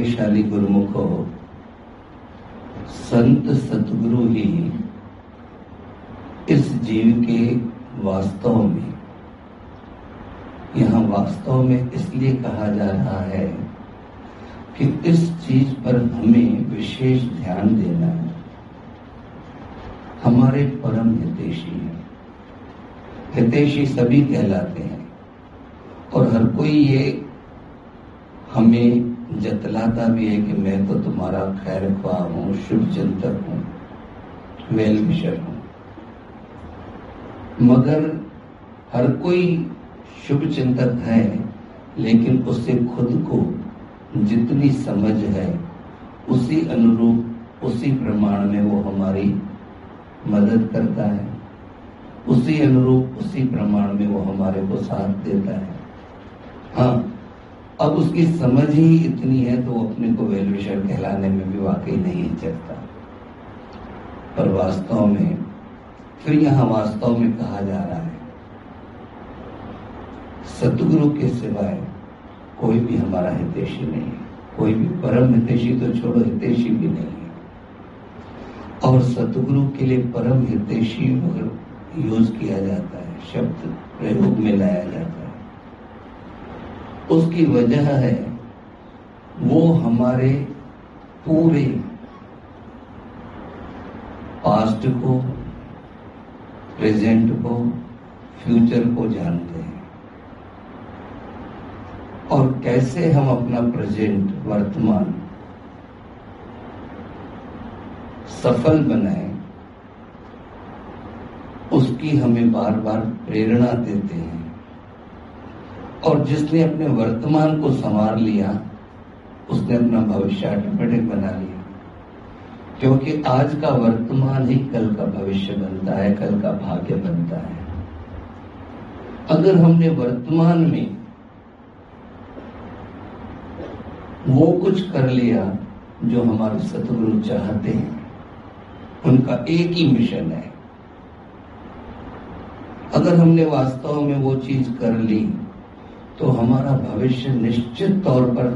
भाग्यशाली गुरुमुखो संत सतगुरु ही इस जीव के वास्तव में, यहाँ वास्तव में इसलिए कहा जा रहा है कि इस चीज़ पर हमें विशेष ध्यान देना है। हमारे परम हितेशी हैं। हितेशी सभी कहलाते हैं और हर कोई ये हमें जतलाता भी है कि मैं तो तुम्हारा खैर ख्वाह हूँ, शुभ चिंतक हूँ, वेल विशर हूँ। मगर हर कोई शुभ चिंतक है, लेकिन उससे खुद को जितनी समझ है, उसी अनुरूप, उसी प्रमाण में वो हमारी मदद करता है। उसी अनुरूप, उसी प्रमाण में वो हमारे को साथ देता है। हाँ अब उसकी समझ ही इतनी है तो वो अपने को वेलविशर कहलाने में भी वाकई नहीं चलता पर वास्तव में, फिर यहाँ वास्तव में कहा जा रहा है सतगुरु के सिवाय कोई भी हमारा हितेशी नहीं है। कोई भी परम हितेशी तो छोड़ो, हितेशी भी नहीं है। और सतगुरु के लिए परम हितेशी यूज़ किया जाता है, शब्द प्रयोग में लाया जाता है। उसकी वजह है, वो हमारे पूरे पास्ट को प्रेजेंट को फ्यूचर को जानते हैं। और कैसे हम अपना प्रेजेंट वर्तमान, सफल बनाए, उसकी हमें बार बार प्रेरणा देते हैं। और जिसने अपने वर्तमान को संवार लिया, उसने अपना भविष्य ऑटोमेटिक बना लिया। क्योंकि आज का वर्तमान ही कल का भविष्य बनता है, कल का भाग्य बनता है। अगर हमने वर्तमान में वो कुछ कर लिया जो हमारे सतगुरु चाहते हैं, उनका एक ही मिशन है। अगर हमने वास्तव में वो चीज़ कर ली तो हमारा भविष्य निश्चित तौर पर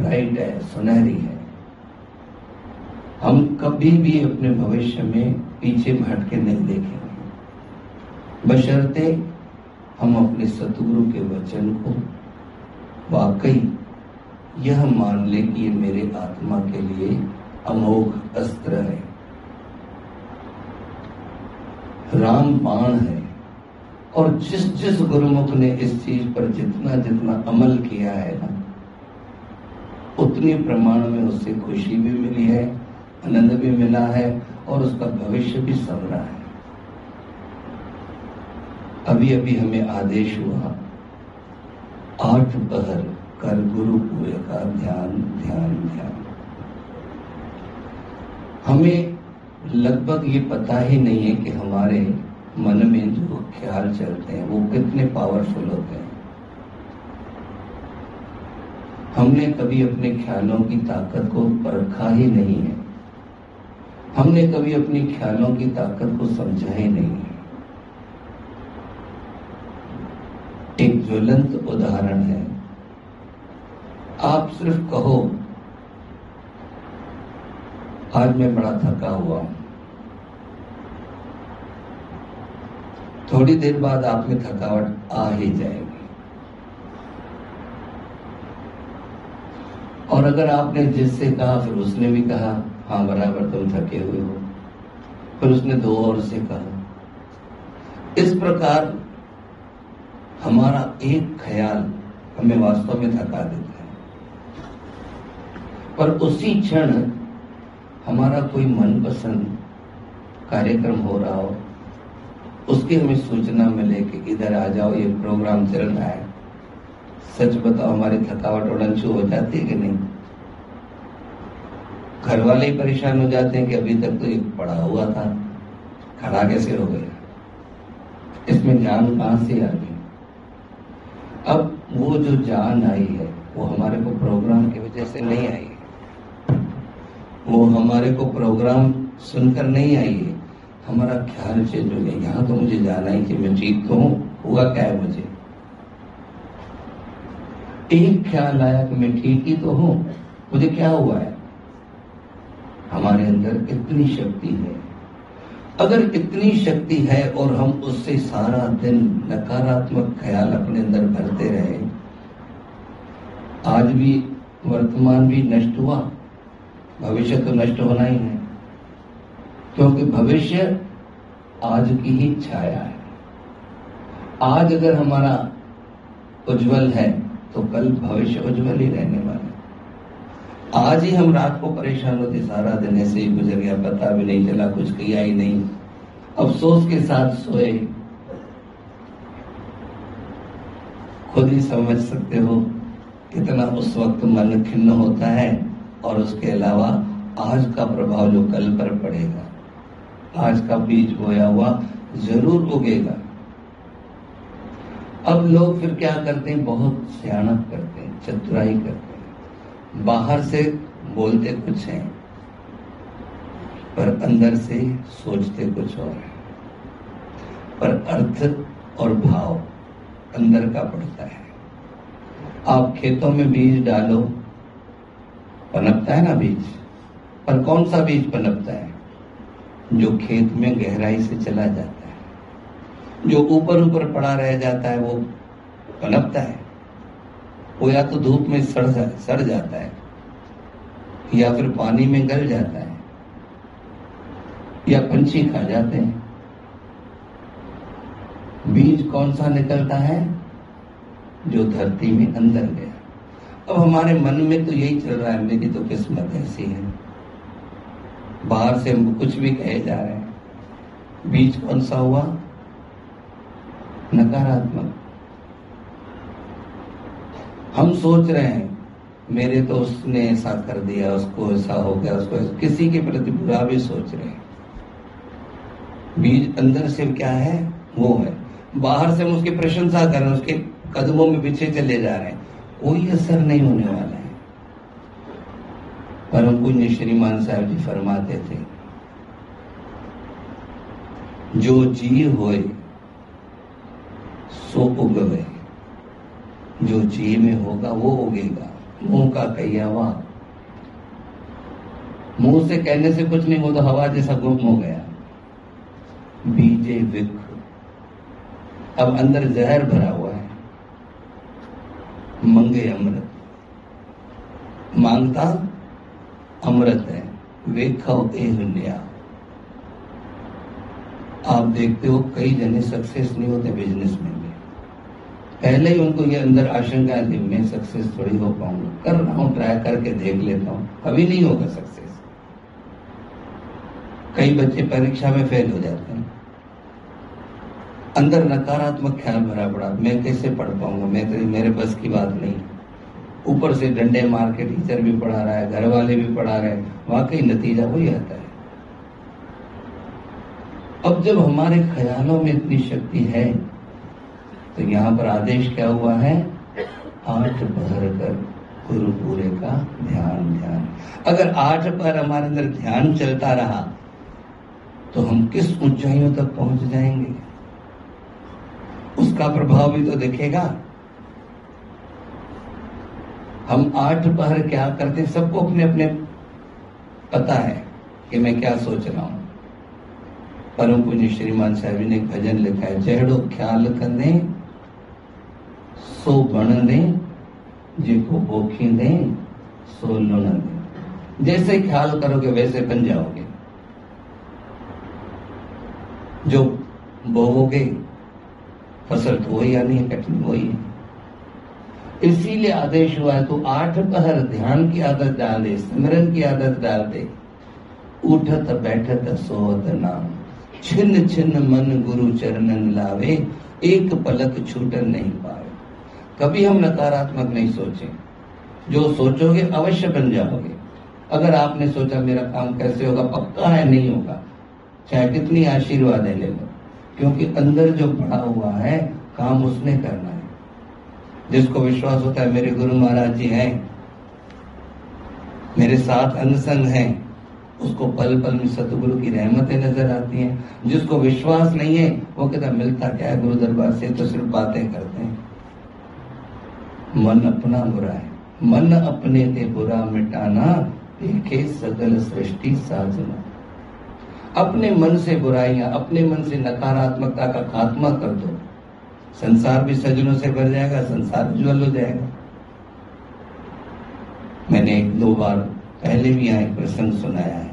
ब्राइट है, सुनहरी है। हम कभी भी अपने भविष्य में पीछे भटके नहीं देखेंगे। बशर्ते हम अपने सतगुरु के वचन को वाकई यह मान ले कि ये मेरे आत्मा के लिए अमोघ अस्त्र है। राम बाण है। और जिस जिस गुरुमुख ने इस चीज़ पर जितना जितना अमल किया है ना, उतनी प्रमाण में उससे खुशी भी मिली है, आनंद भी मिला है और उसका भविष्य भी संवरा है। अभी अभी हमें आदेश हुआ, आठ पहर कर गुरु पूरे का ध्यान ध्यान ध्यान। हमें लगभग ये पता ही नहीं है कि हमारे मन में जो ख्याल चलते हैं, वो कितने पावरफुल होते हैं। हमने कभी अपने ख्यालों की ताकत को परखा ही नहीं है। हमने कभी अपने ख्यालों की ताकत को समझा ही नहीं है। एक ज्वलंत उदाहरण है। आप सिर्फ़ कहो, आज मैं बड़ा थका हुआ हूँ। थोड़ी देर बाद आप में थकावट आ ही जाएगी। और अगर आपने जिससे कहा, फिर उसने भी कहा हाँ बराबर तुम थके हुए हो। फिर उसने दो और से कहा। इस प्रकार हमारा एक ख्याल हमें वास्तव में थका देता है। पर उसी क्षण हमारा कोई मनपसंद कार्यक्रम हो रहा हो उसकी हमें सूचना मिले कि इधर आ जाओ, ये प्रोग्राम चल रहा है। सच बताओ, हमारी थकावट उड़नछू हो जाती है कि नहीं? घर वाले ही परेशान हो जाते हैं कि अभी तक तो ये पड़ा हुआ था, खड़ा कैसे हो गया? इसमें जान कहाँ से आ गई? अब वो जो जान आई है, वो हमारे को प्रोग्राम की वजह से नहीं आई है। वो हमारे को प्रोग्राम सुनकर नहीं आई है। हमारा ख्याल चेंज हो गया, यहाँ तो मुझे जाना ही कि मैं ठीक तो हूँ, हुआ क्या है मुझे? एक ख्याल आया कि मैं ठीक ही तो हूँ, मुझे क्या हुआ है? हमारे अंदर इतनी शक्ति है। अगर इतनी शक्ति है और हम उससे सारा दिन नकारात्मक ख्याल अपने अंदर भरते रहे, आज भी वर्तमान भी नष्ट हुआ, भविष्य तो नष्ट होना ही है। क्योंकि भविष्य आज की ही छाया है। आज अगर हमारा उज्जवल है तो कल भविष्य उज्जवल ही रहने वाला है। आज ही हम रात को परेशान होते, सारा दिन ऐसे ही गुजर गया, पता भी नहीं चला, कुछ किया ही नहीं। अफसोस के साथ सोए। खुद ही समझ सकते हो कितना उस वक्त मन खिन्न होता है और उसके अलावा आज का प्रभाव जो कल पर पड़ेगा। आज का बीज बोया हुआ ज़रूर उगेगा। अब लोग फिर क्या करते हैं? बहुत सियाणक करते हैं, चतुराई करते हैं। बाहर से बोलते कुछ हैं, पर अंदर से सोचते कुछ और है। पर अर्थ और भाव अंदर का पड़ता है। आप खेतों में बीज डालो, पनपता है ना बीज? पर कौन सा बीज पनपता है? जो खेत में गहराई से चला जाता है, जो ऊपर ऊपर पड़ा रह जाता है, वो पनपता है, वो या तो धूप में सड़ सड़ जाता है, या फिर पानी में गल जाता है, या पंछी खा जाते हैं। बीज कौन सा निकलता है? जो धरती में अंदर गया। अब हमारे मन में तो यही चल रहा है, मेरी तो किस्मत ऐसी है। बाहर से हमको कुछ भी कहे जा रहे हैं। बीज कौन सा हुआ? नकारात्मक। हम सोच रहे हैं, मेरे तो उसने ऐसा कर दिया, उसको ऐसा हो गया, उसको किसी के प्रति बुरा भी सोच रहे हैं। बीज अंदर से क्या है? वो है। बाहर से हम उसकी प्रशंसा कर रहे हैं, उसके कदमों में पीछे चले जा रहे हैं। कोई असर नहीं होने वाला है। परम पुण्य श्रीमान साहब जी फरमाते थे, जो जी होए, सो उगवे। जो जी में होगा, वो उगेगा। मुँह का कहिया हुआ मुँह से कहने से कुछ नहीं हो तो हवा जैसा गुम हो गया। बीजे विक अब अंदर जहर भरा हुआ है। मंगे अमृत। माँगता अमृत है वेखो ए हुन्या आप देखते हो कई जने सक्सेस नहीं होते बिज़नेस में भी। पहले ही उनको ये अंदर आशंका थी, मैं सक्सेस थोड़ी हो पाऊँगा। कर रहा हूँ ट्राई करके देख लेता हूँ। कभी नहीं होगा सक्सेस कई बच्चे परीक्षा में फेल हो जाते हैं। अंदर नकारात्मक ख्याल भरा पड़ा। मैं कैसे पढ़ पाऊँगा? मैं तो मेरे बस की बात नहीं। ऊपर से डंडे मार के टीचर भी पढ़ा रहा है घर वाले भी पढ़ा रहे हैं, वाकई नतीजा वही आता है। अब जब हमारे ख्यालों में इतनी शक्ति है तो यहाँ पर आदेश क्या हुआ है? आठ पहर कर गुरु पूरे का ध्यान ध्यान। अगर आठ पर हमारे अंदर ध्यान चलता रहा तो हम किस ऊंचाइयों तक पहुँच जाएँगे? उसका प्रभाव भी तो दिखेगा। हम आठ पहर क्या करते, सबको अपने अपने पता है कि मैं क्या सोच रहा हूँ। परम पुण्य श्रीमान साहब ने एक भजन लिखा है जहड़ो ख्याल कंदे सो बण दे जिको बोखी दे सो लुण दे जैसे ख्याल करोगे, वैसे बन जाओगे। जो बोओगे फ़सल तो वही आनी है, कठिन वही है। इसीलिए आदेश हुआ है तो आठ पहर ध्यान की आदत डाल दे, स्मरण की आदत डाल दे। उठत, बैठत, सोहत नाम। छिन्न छिन्न मन गुरु चरणन लावे, एक पलक छूटन नहीं पाए कभी हम नकारात्मक नहीं सोचे। जो सोचोगे अवश्य बन जाओगे। अगर आपने सोचा, मेरा काम कैसे होगा, पक्का है, नहीं होगा। चाहे कितनी आशीर्वाद ले लो। क्योंकि अंदर जो पड़ा हुआ है, काम उसने करना है जिसको विश्वास होता है, मेरे गुरु महाराज जी हैं, मेरे साथ अंगसंग हैं, उसको पल पल में सतगुरु की रहमतें नज़र आती हैं। जिसको विश्वास नहीं है, वो कहता मिलता क्या है गुरु दरबार से? तो सिर्फ़ बातें करते हैं। मन अपना बुरा है। मन अपने ते बुरा मिटाना, देखे सगल सृष्टि साजना। अपने मन से बुराइयाँ, अपने मन से नकारात्मकता का खात्मा कर दो। संसार भी सजनों से भर जाएगा, संसार ज्वल हो जाएगा। मैंने एक दो बार पहले भी यहाँ एक प्रसंग सुनाया है,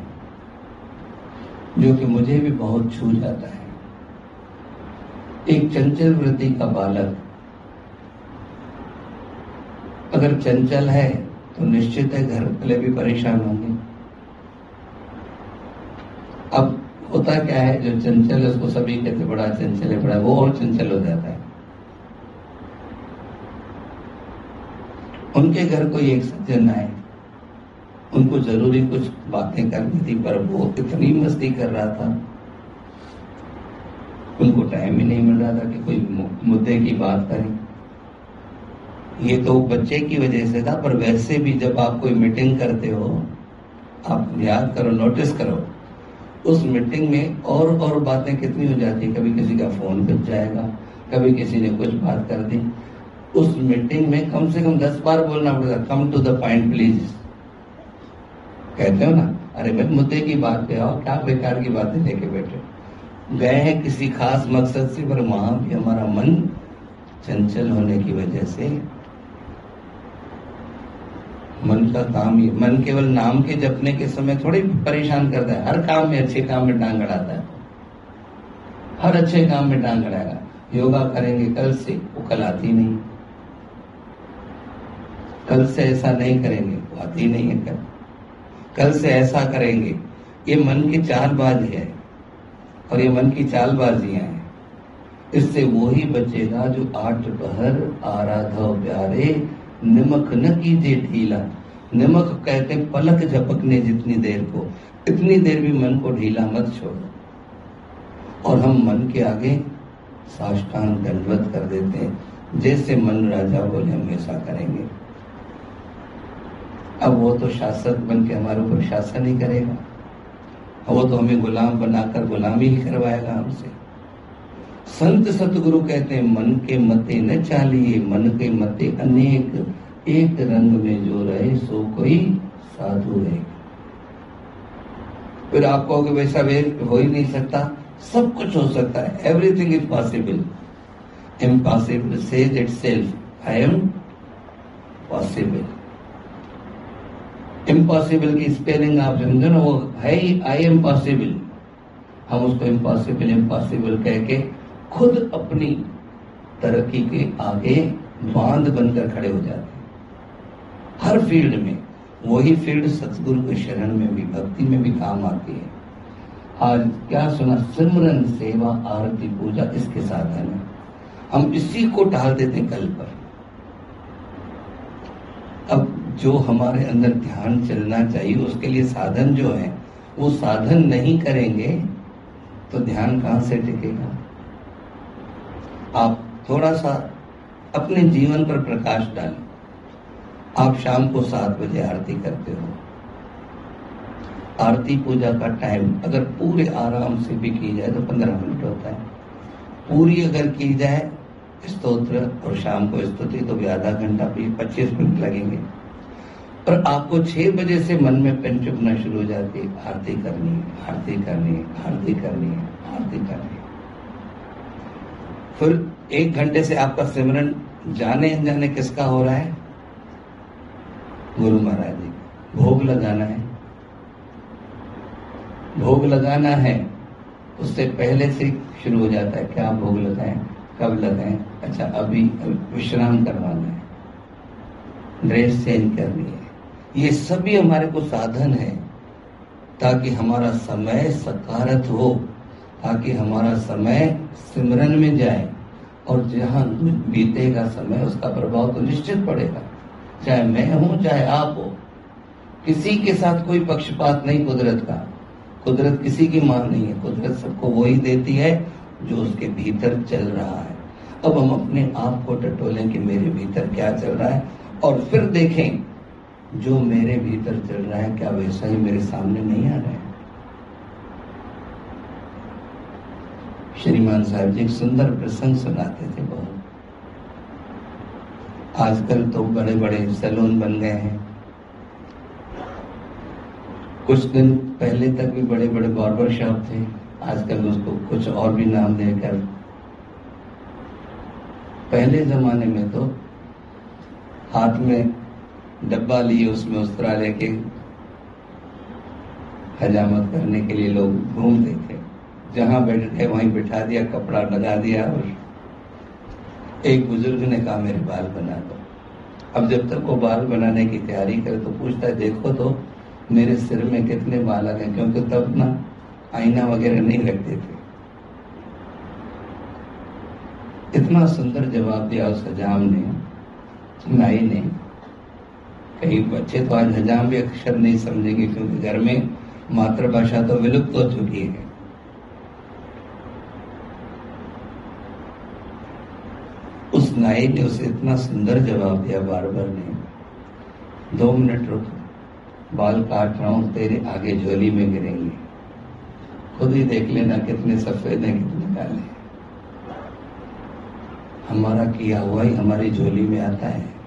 जो कि मुझे भी बहुत छू जाता है। एक चंचल वृत्ति का बालक, अगर चंचल है तो निश्चित है घर वाले भी परेशान होंगे। अब होता क्या है, जो चंचल है, उसको सभी कहते बड़ा चंचल है, बड़ा, वो और चंचल हो जाता है। उनके घर कोई एक सज्जन आए उनको ज़रूरी कुछ बातें करनी थी, पर वो इतनी मस्ती कर रहा था। उनको टाइम ही नहीं मिल रहा था कि कोई मुद्दे की बात करें। ये तो बच्चे की वजह से था, पर वैसे भी जब आप कोई मीटिंग करते हो, आप याद करो नोटिस करो, उस मीटिंग में और और बातें कितनी हो जाती है। कभी किसी का फ़ोन बच जाएगा, कभी किसी ने कुछ बात कर दी। उस मीटिंग में कम से कम दस बार बोलना पड़ेगा come to the point please कहते हो ना, अरे भाई, मुद्दे की बात पे आओ क्या बेकार की बातें लेके बैठे गए हैं किसी खास मकसद से, पर वहाँ भी हमारा मन चंचल होने की वजह से मन का काम ही मन केवल नाम के जपने के समय थोड़ी परेशान करता है। हर काम में अच्छे काम में टांग अड़ाता है। हर अच्छे काम में टांग अड़ाएगा योगा करेंगे, कल से वो कल आती नहीं। कल से ऐसा नहीं करेंगे, बात ही नहीं है कल। कल से ऐसा करेंगे। ये मन की चालबाजी है और ये मन की चालबाजियाँ हैं। इससे वो ही बचेगा जो आठ पहर आराधा प्यारे, निमक न कीजिए ढीला। निमक कहते पलक झपकने जितनी देर को। इतनी देर भी मन को ढीला मत छोड़ो। और हम मन के आगे साष्टांग दंडवत कर देते हैं। जैसे मन राजा बोले, हम ऐसा करेंगे। अब वो तो शासक बन के हमारे ऊपर शासन ही करेगा। वो तो हमें गुलाम बनाकर गुलामी ही करवाएगा हमसे। संत सतगुरु कहते हैं, मन के मते न चालिए, मन के मते अनेक। एक रंग में जो रहे, सो कोई साधु है फिर आप कहोगे वैसा वेद हो ही नहीं सकता। सब कुछ हो सकता है। Everything is possible impossible says itself I am possible impossible की स्पेलिंग आप समझो ना, वो है ही आई एम पॉसिबल हम उसको इम्पॉसिबल इम्पॉसिबल कह के खुद अपनी तरक्की के आगे बाँध बनकर खड़े हो जाते हर फ़ील्ड में, वही फ़ील्ड सतगुरु के शरण में भी, भक्ति में भी काम आती है। आज क्या सुना, सिमरन सेवा, आरती, पूजा इसके साधन है। हम इसी को टाल देते कल पर अब जो हमारे अंदर ध्यान चलना चाहिए, उसके लिए साधन जो है, वो साधन नहीं करेंगे तो ध्यान कहाँ से टिकेगा? आप थोड़ा सा अपने जीवन पर प्रकाश डालें। आप शाम को सात बजे आरती करते हो। आरती पूजा का टाइम अगर पूरे आराम से भी की जाए तो पंद्रह मिनट होता है। पूरी अगर की जाए, स्तोत्र और शाम को स्तुति तो भी आधा घंटा भी पच्चीस मिनट लगेंगे। और आपको छह बजे से मन में पेन चुपना शुरू हो जाती है। आरती करनी आरती करनी आरती करनी आरती करनी। फिर एक घंटे से आपका सिमरन जाने अनजाने किसका हो रहा है? गुरु महाराज जी भोग लगाना है। भोग लगाना है उससे पहले से शुरू हो जाता है। क्या भोग लगाएँ कब लगाएँ? अच्छा अभी, अभी विश्राम करवाना है। ड्रेस चेंज करनी है। ये सभी हमारे को साधन है, ताकि हमारा समय सकारत हो, ताकि हमारा समय सिमरन में जाए, और जहाँ बीतेगा समय उसका प्रभाव तो निश्चित पड़ेगा। चाहे मैं हूँ, चाहे आप हो, किसी के साथ कोई पक्षपात नहीं कुदरत का। कुदरत किसी की मान नहीं है, कुदरत सबको वही देती है जो उसके भीतर चल रहा है। अब हम अपने आप को टटोलें कि मेरे भीतर क्या चल रहा है, और फिर देखें जो मेरे भीतर चल रहा है, क्या वैसा ही मेरे सामने नहीं आ रहा है? श्रीमान साहब जी एक सुंदर प्रसंग सुनाते थे बहुत। आजकल तो बड़े बड़े सैलून बन गए हैं। कुछ दिन पहले तक भी बड़े बड़े बार्बर शॉप थे, आजकल उसको कुछ और भी नाम देकर। पहले जमाने में तो हाथ में डब्बा लिए उसमें उस तरह लेके हजामत करने के लिए लोग घूमते थे। जहाँ बैठ वहीं बिठा दिया, कपड़ा लगा दिया और एक बुज़ुर्ग ने कहा, मेरे बाल बना दो। अब जब तक वो बाल बनाने की तैयारी करे तो पूछता है, देखो तो मेरे सिर में कितने बाल आ गए? क्योंकि तब ना आईना वगैरह नहीं रखते थे। इतना सुंदर जवाब दिया उस हजाम ने नाई ने कई बच्चे तो आज हजाम भी अक्षर नहीं समझेंगे, क्योंकि घर में मातृभाषा तो विलुप्त हो चुकी है। उस नाई ने उसे इतना सुंदर जवाब दिया बार बार ने, दो मिनट रुक, बाल काट रहा हूँ, तेरे आगे झोली में गिरेंगे। खुद ही देख लेना कितने सफ़ेद हैं, कितने काले हमारा किया हुआ ही हमारी झोली में आता है।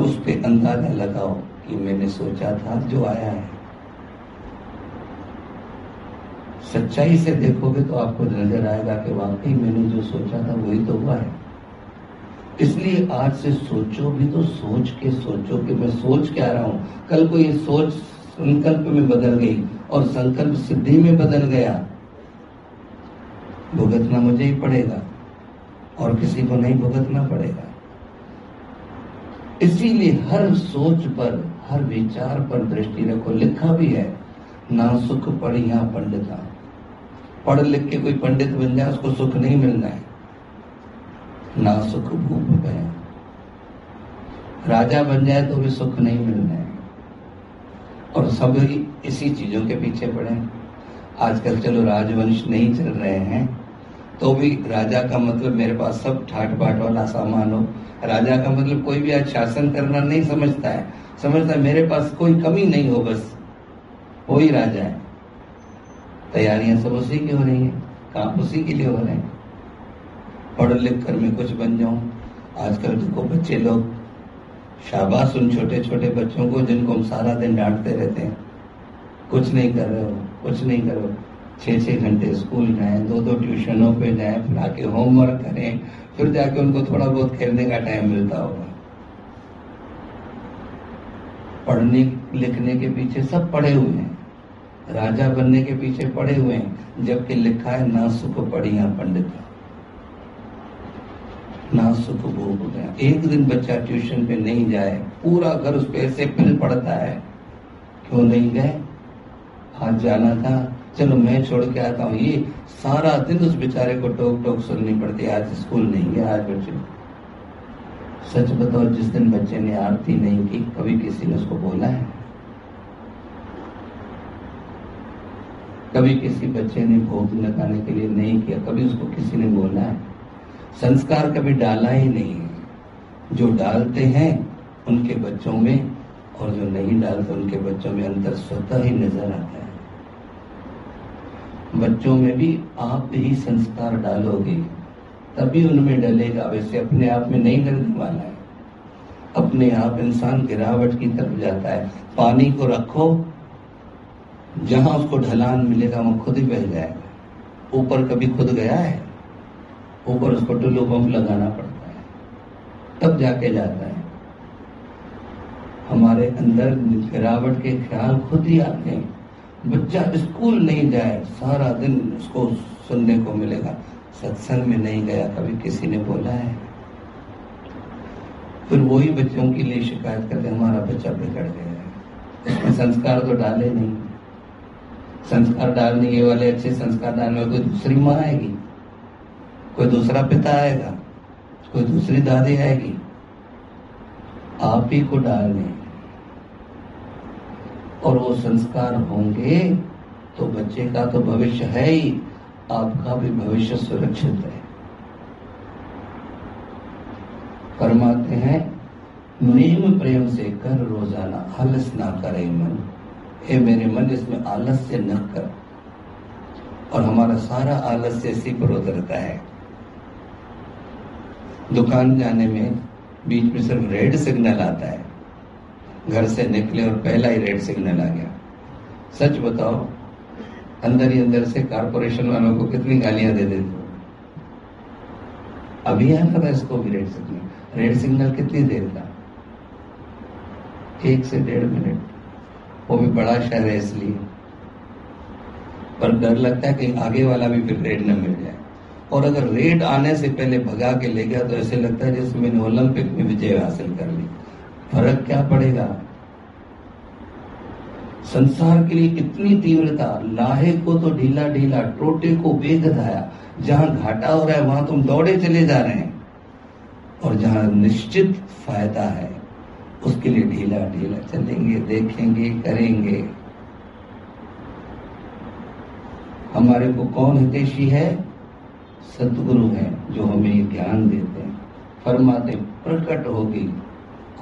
अब उस पर अंदाज़ा लगाओ कि मैंने सोचा था जो आया है। सच्चाई से देखोगे तो आपको नज़र आएगा कि वाकई मैंने जो सोचा था वही तो हुआ है। इसलिए आज से सोचो भी तो सोच के सोचो कि मैं सोच क्या रहा हूँ। कल को ये सोच संकल्प में बदल गई और संकल्प सिद्धि में बदल गया। भुगतना मुझे ही पड़ेगा और किसी को नहीं भुगतना पड़ेगा। इसीलिए हर सोच पर, हर विचार पर दृष्टि रखो। लिखा भी है, ना सुख पढ़िया पंडिता पढ़ लिख के कोई पंडित बन जाए, उसको सुख नहीं मिलना है। ना सुख भूप गए राजा बन जाए तो भी सुख नहीं मिलना है। और सब इसी चीज़ों के पीछे पड़े आजकल चलो राजवंश नहीं चल रहे हैं तो भी राजा का मतलब मेरे पास सब ठाट बाट वाला सामान हो। राजा का मतलब कोई भी आज शासन करना नहीं समझता है। समझता है, मेरे पास कोई कमी नहीं हो, बस वही राजा है। तैयारियाँ सब उसी की हो रही है, काम उसी के लिए हो रहे हैं। पढ़ लिख कर मैं कुछ बन जाऊँ। आजकल देखो बच्चे लोग, शाबाश उन छोटे छोटे बच्चों को जिनको हम सारा दिन डांटते रहते हैं। कुछ नहीं कर रहे हो, कुछ नहीं करो छह छह घंटे स्कूल जाएँ दो दो ट्यूशनों पे जाएँ फिर आके होमवर्क करें, फिर जाके उनको थोड़ा बहुत खेलने का टाइम मिलता होगा। पढ़ने, लिखने के पीछे सब पढ़े हुए हैं। राजा बनने के पीछे पड़े हुए हैं, जबकि लिखा है, ना सुख पढ़िया पंडित ना सुख भोग गया। एक दिन बच्चा ट्यूशन पे नहीं जाए, पूरा घर उस पर ऐसे पिल पड़ता है। क्यों नहीं गए? आज जाना था चलो मैं छोड़ के आता हूँ। ये सारा दिन उस बेचारे को टोक टोक सुननी पड़ती आज स्कूल नहीं गया, आज बच्चे सच बताओ, जिस दिन बच्चे ने आरती नहीं की, कभी किसी ने उसको बोला है? कभी किसी बच्चे ने भोग लगाने के लिए नहीं किया, कभी उसको किसी ने बोला है? संस्कार कभी डाला ही नहीं है। जो डालते हैं, उनके बच्चों में, और जो नहीं डालते, उनके बच्चों में अंतर स्वतः ही नज़र आता है। बच्चों में भी आप ही संस्कार डालोगे, तभी उनमें डलेगा वैसे अपने आप में नहीं डलने वाला है। अपने आप इंसान गिरावट की तरफ़ जाता है। पानी को रखो, जहाँ उसको ढलान मिलेगा वो खुद ही बह जाएगा। ऊपर कभी खुद गया है, ऊपर उसको टुल्लू पंप लगाना पड़ता है। तब जाके जाता है। हमारे अंदर गिरावट के ख्याल खुद ही आते हैं। बच्चा स्कूल नहीं जाए, सारा दिन उसको सुनने को मिलेगा। सत्संग में नहीं गया, कभी किसी ने बोला है। फिर वही बच्चों के लिए शिकायत करते हमारा बच्चा बिगड़ गया है। संस्कार तो डाले नहीं। संस्कार डालने के वाले, अच्छे संस्कार डालने वाले, कोई दूसरी माँ आएगी, कोई दूसरा पिता आएगा, कोई दूसरी दादी आएगी। आप ही को डालने और वो संस्कार होंगे तो बच्चे का तो भविष्य है ही, आपका भी भविष्य सुरक्षित है। फरमाते हैं, नेम प्रेम से कर रोज़ाना आलस ना करे मन। हे मेरे मन, इसमें आलस्य न कर। और हमारा सारा आलस्य इसी पर उतरता है। दुकान जाने में बीच में सिर्फ़ रेड सिग्नल आता है। घर से निकले और पहला ही रेड सिग्नल आ गया। सच बताओ, अंदर ही अंदर से कारपोरेशन वालों को कितनी गालियाँ दे देते अभी आया था इसको भी रेड सिग्नल। रेड सिग्नल कितनी देर का? एक से डेढ़ मिनट। वो भी बड़ा शहर है इसलिए। पर डर लगता है कि आगे वाला भी फिर रेड न मिल जाए। और अगर रेड आने से पहले भगा के ले गया तो ऐसे लगता है जैसे मैंने ओलंपिक में विजय हासिल कर ली। फ़र्क क्या पड़ेगा? संसार के लिए इतनी तीव्रता? लाहे को तो ढीला ढीला, टोटे को बेगधाया जहाँ घाटा हो रहा है, वहाँ तुम दौड़े चले जा रहे हैं। और जहाँ निश्चित फ़ायदा है, उसके लिए ढीला ढीला चलेंगे, देखेंगे, करेंगे। हमारे को कौन हितेशी है? सतगुरु है जो हमें ज्ञान देते हैं। फरमाते, प्रकट होगी।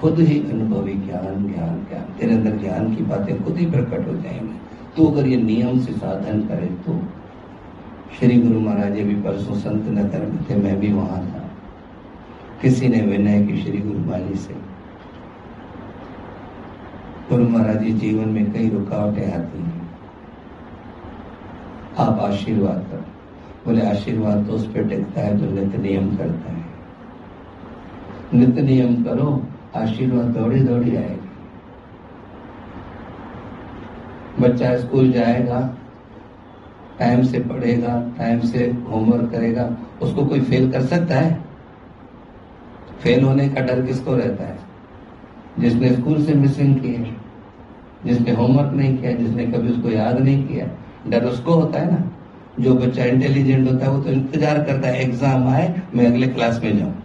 खुद ही अनुभवी ज्ञान ज्ञान ज्ञान। तेरे अंदर ज्ञान की बातें खुद ही प्रकट हो जाएँगी। तो अगर ये नियम से साधन करे तो श्री गुरु महाराज भी परसों संत नगर में थे मैं भी वहाँ था। किसी ने विनय की श्री गुरु माली से, गुरु महाराज जी जीवन में कई रुकावटें आती हैं। आप आशीर्वाद कर। बोले, आशीर्वाद तो उस पर टिकता है जो नित्य नियम करता है। नित्य नियम करो आशीर्वाद दौड़ी दौड़ी आएगी। बच्चा स्कूल जाएगा टाइम से पढ़ेगा टाइम से होमवर्क करेगा, उसको कोई फेल कर सकता है? फेल होने का डर किसको रहता है? जिसने स्कूल से मिसिंग किए जिसने होमवर्क नहीं किया, जिसने कभी उसको याद नहीं किया, डर उसको होता है ना? जो बच्चा इंटेलिजेंट होता है, वो तो इंतज़ार करता है एग्ज़ाम आए, मैं अगले क्लास में जाऊँ।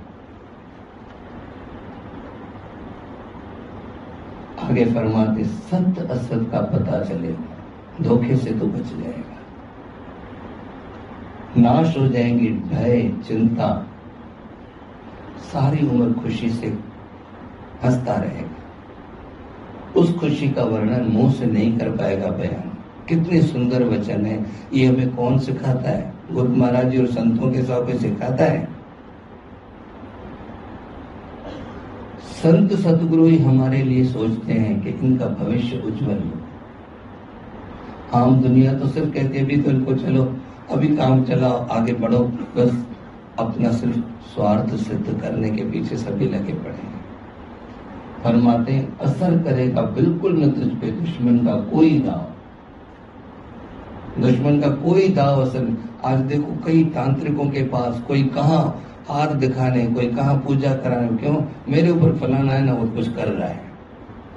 आगे फरमाते सत्य असत का पता चले, धोखे से तो बच जाएगा। नाश हो जाएँगे भय, चिंता, सारी उम्र खुशी से हंसता रहेगा। उस खुशी का वर्णन मुँह से नहीं कर पाएगा बयान। कितने सुंदर वचन है, ये हमें कौन सिखाता है? गुरु महाराज जी और संतों के कोई सिखाता है? संत सतगुरु ही हमारे लिए सोचते हैं कि इनका भविष्य उज्जवल हो। आम दुनिया तो सिर्फ़ कहती भी तो इनको चलो, अभी काम चलाओ, आगे बढ़ो। बस अपना सिर्फ़ स्वार्थ सिद्ध करने के पीछे सभी लगे पड़े हैं। फरमाते, असर करेगा बिल्कुल न तुझ पे, दुश्मन का कोई दाव। दुश्मन का कोई दाव असर आज देखो, कई तांत्रिकों के पास, कोई कहा हाथ दिखाने, कोई कहा, पूजा कराने, क्यों? मेरे ऊपर फलाना है, ना वो कुछ कर रहा है।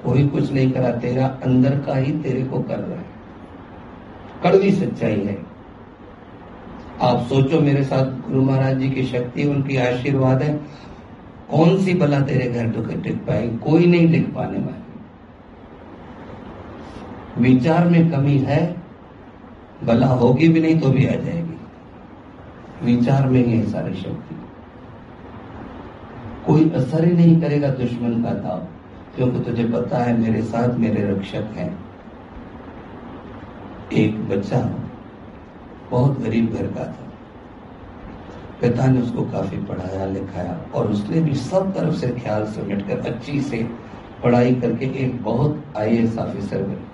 कोई कुछ नहीं करा, तेरा अंदर का ही तेरे को कर रहा है। कड़वी सच्चाई है। आप सोचो, मेरे साथ गुरु महाराज जी की शक्ति, उनकी आशीर्वाद है। कौन सी बला तेरे घर तो टिक पाएगी कोई नहीं टिक पाने वाली। विचार में कमी है, बला होगी भी नहीं तो भी आ जाएगी। विचार में ही है सारी शक्ति। कोई असर ही नहीं करेगा दुश्मन का दाव, क्योंकि तुझे पता है मेरे साथ मेरे रक्षक हैं। एक बच्चा बहुत गरीब घर का था। पिता ने उसको काफ़ी पढ़ाया, लिखाया और उसने भी सब तरफ़ से ख्याल समेट कर अच्छी से पढ़ाई करके एक बहुत आई ऑफिसर बने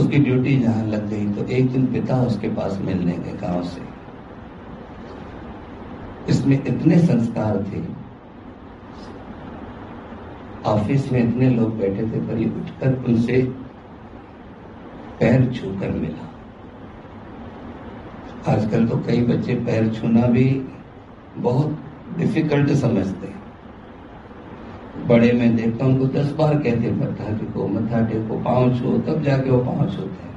उसकी ड्यूटी जहाँ लग गई तो एक दिन पिता उसके पास मिलने गए गाँव से। इसमें इतने संस्कार थे। ऑफ़िस में इतने लोग बैठे थे पर ये उठकर उनसे पैर छूकर मिला। आजकल तो कई बच्चे पैर छूना भी बहुत डिफ़िकल्ट समझते बड़े में देखता हूँ, उनको दस बार कहते मत्था टेको मत्था टेको, पाँव छो तब जाके वो पाँव छूते हैं।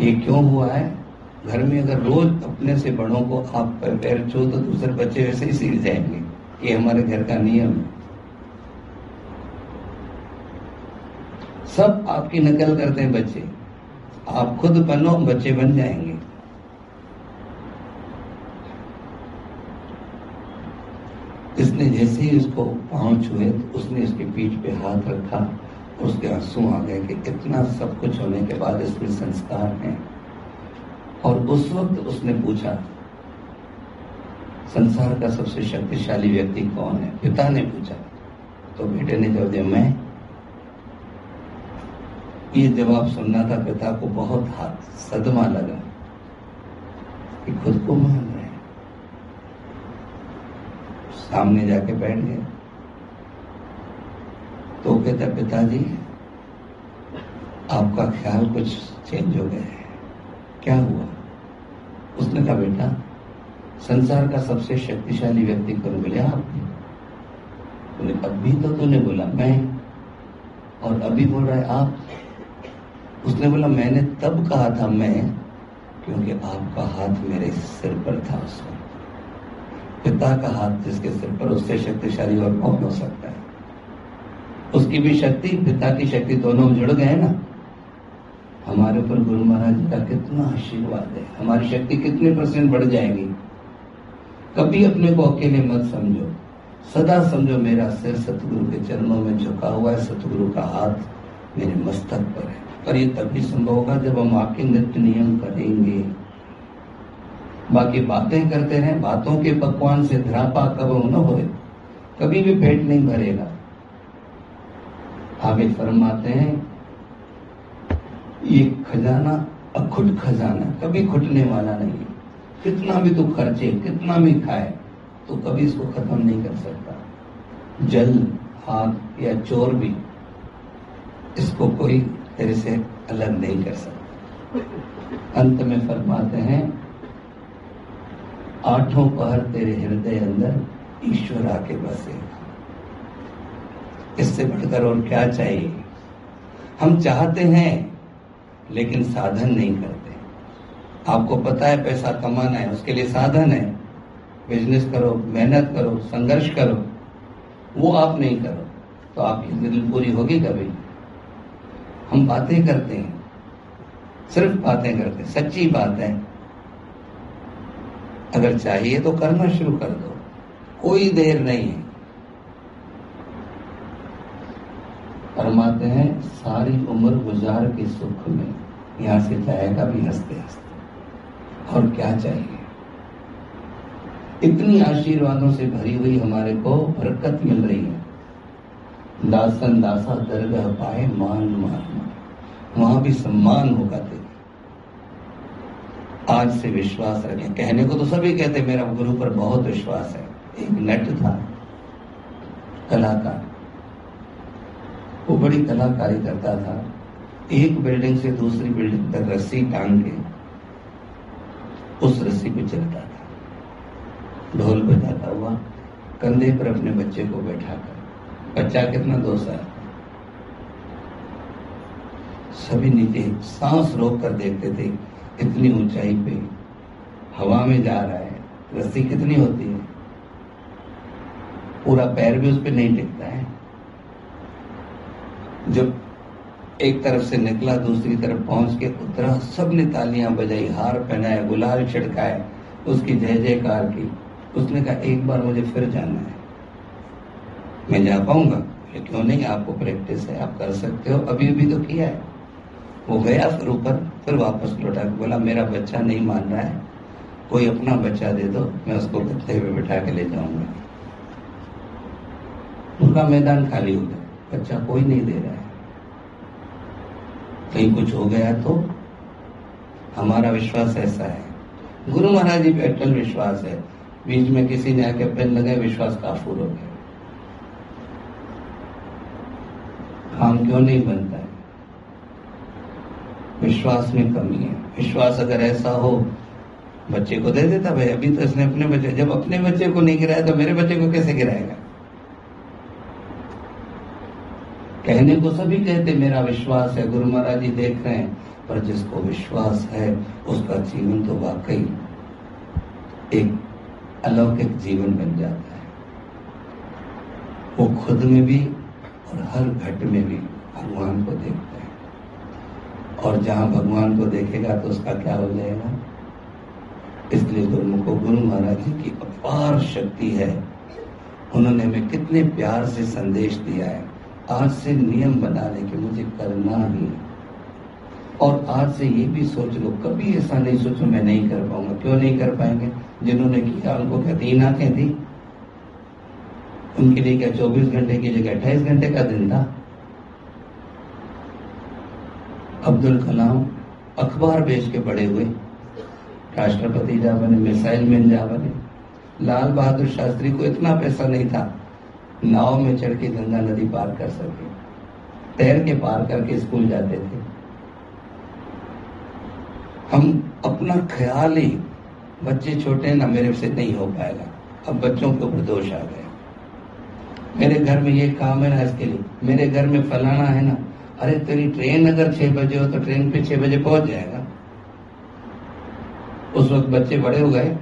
ये क्यों हुआ है? घर में अगर रोज अपने से बड़ों को आप पैर छो तो दूसरे बच्चे वैसे ही सीख जाएँगे। ये हमारे घर का नियम है। सब आपकी नकल करते हैं बच्चे। आप खुद बनो बच्चे बन जाएँगे। इसने जैसे ही उसको पाँव छुए तो उसने उसकी पीठ पे हाथ रखा, उसके आँसू आ गए कि इतना सब कुछ होने के बाद इसमें संस्कार हैं। और उस वक्त उसने पूछा, संसार का सबसे शक्तिशाली व्यक्ति कौन है? पिता ने पूछा। तो बेटे ने जवाब दिया, मैं। ये जवाब सुनना था, पिता को बहुत हाथ सदमा लगा कि खुद को मान रहे सामने जाके बैठ गए। तो कहता, पिताजी, आपका ख्याल कुछ चेंज हो गया है। क्या हुआ? उसने कहा, बेटा, संसार का सबसे शक्तिशाली व्यक्ति कौन बोले? आपने। बोले, अभी तो तूने बोला, मैं और अभी बोल रहा है आप। उसने बोला, मैंने तब कहा था मैं, क्योंकि आपका हाथ मेरे सिर पर था उस वक्त पिता का हाथ जिसके सिर पर, उससे शक्तिशाली और कौन हो सकता है? उसकी भी शक्ति, पिता की शक्ति दोनों जुड़ गए ना? हमारे ऊपर गुरु महाराज जी का कितना आशीर्वाद है। हमारी शक्ति कितने परसेंट बढ़ जाएगी? कभी अपने को अकेले मत समझो। सदा समझो मेरा सिर सतगुरु के चरणों में झुका हुआ है, सतगुरु का हाथ मेरे मस्तक पर है। पर ये तभी संभव होगा जब हम आपके नित्य नियम करेंगे। बाकी बातें करते रहे बातों के पकवान से ध्रापा कब न हो कभी भी पेट नहीं भरेगा। आगे फरमाते हैं ये खजाना अखुट खजाना, कभी खुटने वाला नहीं। कितना भी तू खर्चे, कितना भी खाए तो कभी इसको खत्म नहीं कर सकता। जल हाथ या चोर भी, इसको कोई तेरे से अलग नहीं कर सकता। अंत में फरमाते हैं, आठों पहर तेरे हृदय अंदर ईश्वर आके बसे। इससे बढ़कर और क्या चाहिए? हम चाहते हैं लेकिन साधन नहीं करते। आपको पता है पैसा कमाना है, उसके लिए साधन है। बिज़नेस करो, मेहनत करो, संघर्ष करो, वो आप नहीं करो तो आपकी दिल पूरी होगी कभी? हम बातें करते हैं, सिर्फ़ बातें करते हैं, सच्ची बात है। अगर चाहिए तो करना शुरू कर दो, कोई देर नहीं है। फरमाते हैं, सारी उम्र गुजार के सुख में यहाँ से जाएगा भी हँसते हँसते। और क्या चाहिए? इतनी आशीर्वादों से भरी हुई हमारे को बरकत मिल रही है। दासन दासा दरगाह पाए मान मान। वहाँ भी सम्मान होगा तेरे। आज से विश्वास रखें। कहने को तो सभी कहते मेरा गुरु पर बहुत विश्वास है। एक नट था, कलाकार। वो बड़ी कलाकारी करता था, एक बिल्डिंग से दूसरी बिल्डिंग तक रस्सी टांग के उस रस्सी को चलता था। ढोल बजाता हुआ कंधे पर अपने बच्चे को बैठा कर बच्चा कितना दो साल सभी नीचे सांस रोक कर देखते थे, इतनी ऊंचाई पे हवा में जा रहा है, रस्सी कितनी होती है? पूरा पैर भी उस पर नहीं टिकता है। जब एक तरफ़ से निकला, दूसरी तरफ़ पहुँच के उतरा, सबने तालियाँ बजाई, हार पहनाया, गुलाल छिड़काए, उसकी जय जयकार की। उसने कहा, एक बार मुझे फिर जाना है। मैं जा पाऊँगा क्यों नहीं? आपको प्रैक्टिस है, आप कर सकते हो। अभी अभी तो किया है। वो गया फिर ऊपर, फिर वापस लौटा के बोला, मेरा बच्चा नहीं मान रहा है। कोई अपना बच्चा दे दो, मैं उसको गत्ते हुए बैठा के ले जाऊँगा। उनका मैदान खाली हो गया। बच्चा कोई नहीं दे रहा है। कहीं कुछ हो गया तो हमारा विश्वास ऐसा है। गुरु महाराज जी पे अटल विश्वास है। बीच में किसी ने आके पेन लगाए विश्वास काफूर हो गया। काम क्यों नहीं बनता है? विश्वास में कमी है। विश्वास अगर ऐसा हो, बच्चे को दे देता भाई, अभी तो इसने अपने बच्चे, जब अपने बच्चे को नहीं गिराया तो मेरे बच्चे को कैसे गिराएगा? कहने को सभी कहते, मेरा विश्वास है, गुरु महाराज जी देख रहे हैं, पर जिसको विश्वास है, उसका जीवन तो वाकई एक अलौकिक जीवन बन जाता है। वो खुद में भी और हर घट में भी भगवान को देखता है। और जहाँ भगवान को देखेगा तो उसका क्या हो जाएगा? इसलिए गुरु को गुरु महाराज जी की अपार शक्ति है। उन्होंने हमें कितने प्यार से संदेश दिया है। आज से नियम बना ले कि मुझे करना ही और आज से ये भी सोच लो, कभी ऐसा नहीं सोचो मैं नहीं कर पाऊँगा। क्यों नहीं कर पाएँगे? जिन्होंने किया, उनको क्या तीन आँखें थी उनके लिए क्या 24 घंटे की जगह, अट्ठाईस घंटे का दिन था? अब्दुल कलाम अखबार बेच के बड़े हुए। राष्ट्रपति जा बने मिसाइल मैन जा बने लाल बहादुर शास्त्री को इतना पैसा नहीं था। नाव में चढ़ के गंगा नदी पार कर सके। तैर के पार करके स्कूल जाते थे। हम अपना ख्याल ही बच्चे छोटे ना मेरे से नहीं हो पाएगा। अब बच्चों के ऊपर दोष आ गया। मेरे घर में ये काम है ना इसके लिए। मेरे घर में फलाना है ना, अरे तेरी ट्रेन अगर छह बजे हो तो ट्रेन पे छह बजे पहुँच जाएगा। उस वक्त बच्चे बड़े हो गए।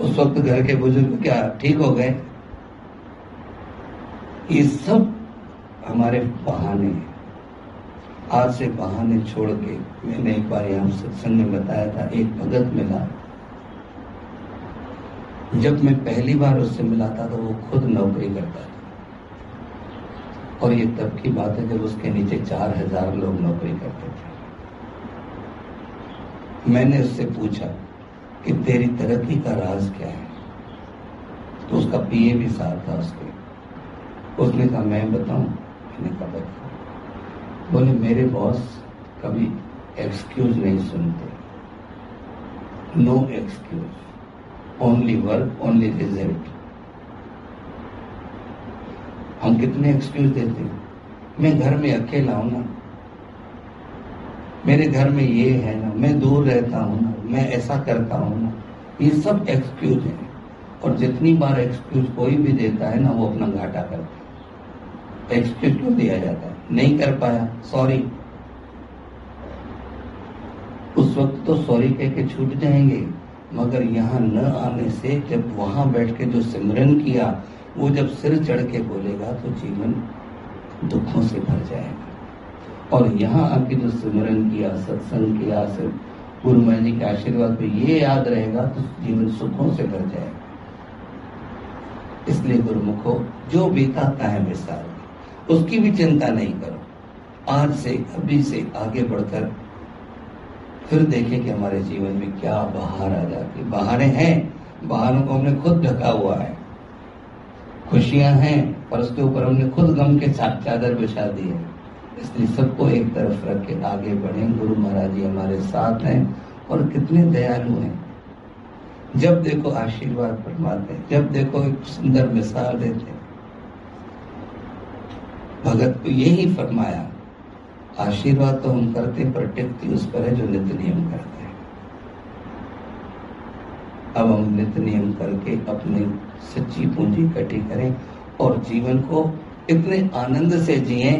उस वक्त घर के बुज़ुर्ग क्या, ठीक हो गए? ये सब हमारे बहाने हैं। आज से बहाने छोड़ के मैंने एक बार यहाँ सत्संग में बताया था, एक भगत मिला। जब मैं पहली बार उससे मिला था तो वो खुद नौकरी करता था। और ये तब की बात है जब उसके नीचे चार हज़ार लोग नौकरी करते थे। मैंने उससे पूछा कि तेरी तरक्की का राज क्या है? तो उसका पीए भी साथ था उसके। उसने कहा, मैं बताऊँ? मैंने कहा बताओ बोले, मेरे बॉस कभी एक्सक्यूज नहीं सुनते। No excuse only work only result हम कितने एक्सक्यूज देते हैं? मैं घर में अकेला हूँ ना। मेरे घर में ये है ना। मैं दूर रहता हूँ ना। मैं ऐसा करता हूँ ना। ये सब एक्सक्यूज है। और जितनी बार एक्सक्यूज कोई भी देता है ना, वो अपना घाटा करता है। एक्सक्यूज क्यों दिया जाता है? नहीं कर पाया। सॉरी उस वक्त तो सॉरी कह के छूट जाएँगे। मगर यहाँ न आने से जब वहाँ बैठ के जो सिमरन किया, वो जब सिर चढ़ के बोलेगा तो जीवन दुखों से भर जाएगा। और यहाँ आके जो सिमरन किया, सत्संग किया सिर्फ़ गुरु महाराज जी के आशीर्वाद पे ये याद रहेगा तो जीवन सुखों से भर जाएगा। इसलिए गुरुमुखो, जो बीताता है विस्तार उसकी भी चिंता नहीं करो। आज से, अभी से आगे बढ़कर फिर देखें कि हमारे जीवन में क्या बाहर आ जाती बाहरें हैं बाहरों को हमने खुद ढका हुआ है। खुशियाँ हैं, पर उसके ऊपर हमने खुद गम के साथ चादर बिछा दी है। इसलिए सबको एक तरफ़ रख के आगे बढ़े। गुरु महाराज जी हमारे साथ हैं और कितने दयालु हैं। जब देखो आशीर्वाद फरमाते जब देखो एक सुंदर मिसाल देते भगत को यही फरमाया, आशीर्वाद तो हम करते पर उस पर है जो नित्य नियम करते हैं। अब हम नित्य नियम करके अपनी सच्ची पूंजी इकट्ठी करें और जीवन को इतने आनंद से जिए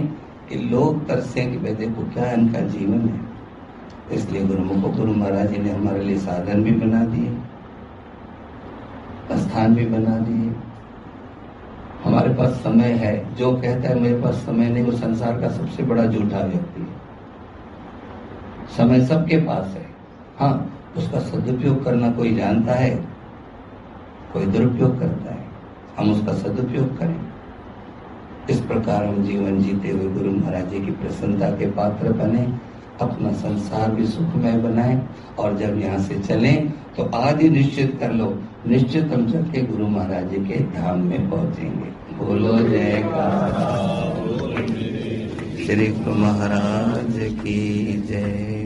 कि लोग तरसे कि भाई देखो क्या इनका जीवन है। इसलिए गुरुमुख गुरु महाराज जी ने हमारे लिए साधन भी बना दिए, स्थान भी बना दिए। हमारे पास समय है। जो कहता है, मेरे पास समय नहीं, वो संसार का सबसे बड़ा झूठा व्यक्ति है। समय सबके पास है। हाँ उसका सदुपयोग करना कोई जानता है? कोई दुरुपयोग करता है। हम उसका सदुपयोग करें। इस प्रकार हम जीवन जीते हुए गुरु महाराज जी की प्रसन्नता के पात्र बने, अपना संसार भी सुखमय बनाए और जब यहाँ से चले तो आज ही निश्चित कर लो। निश्चित हम चल के गुरु महाराज जी के धाम में पहुँचेंगे। बोलो जयकार श्री महाराज की जय।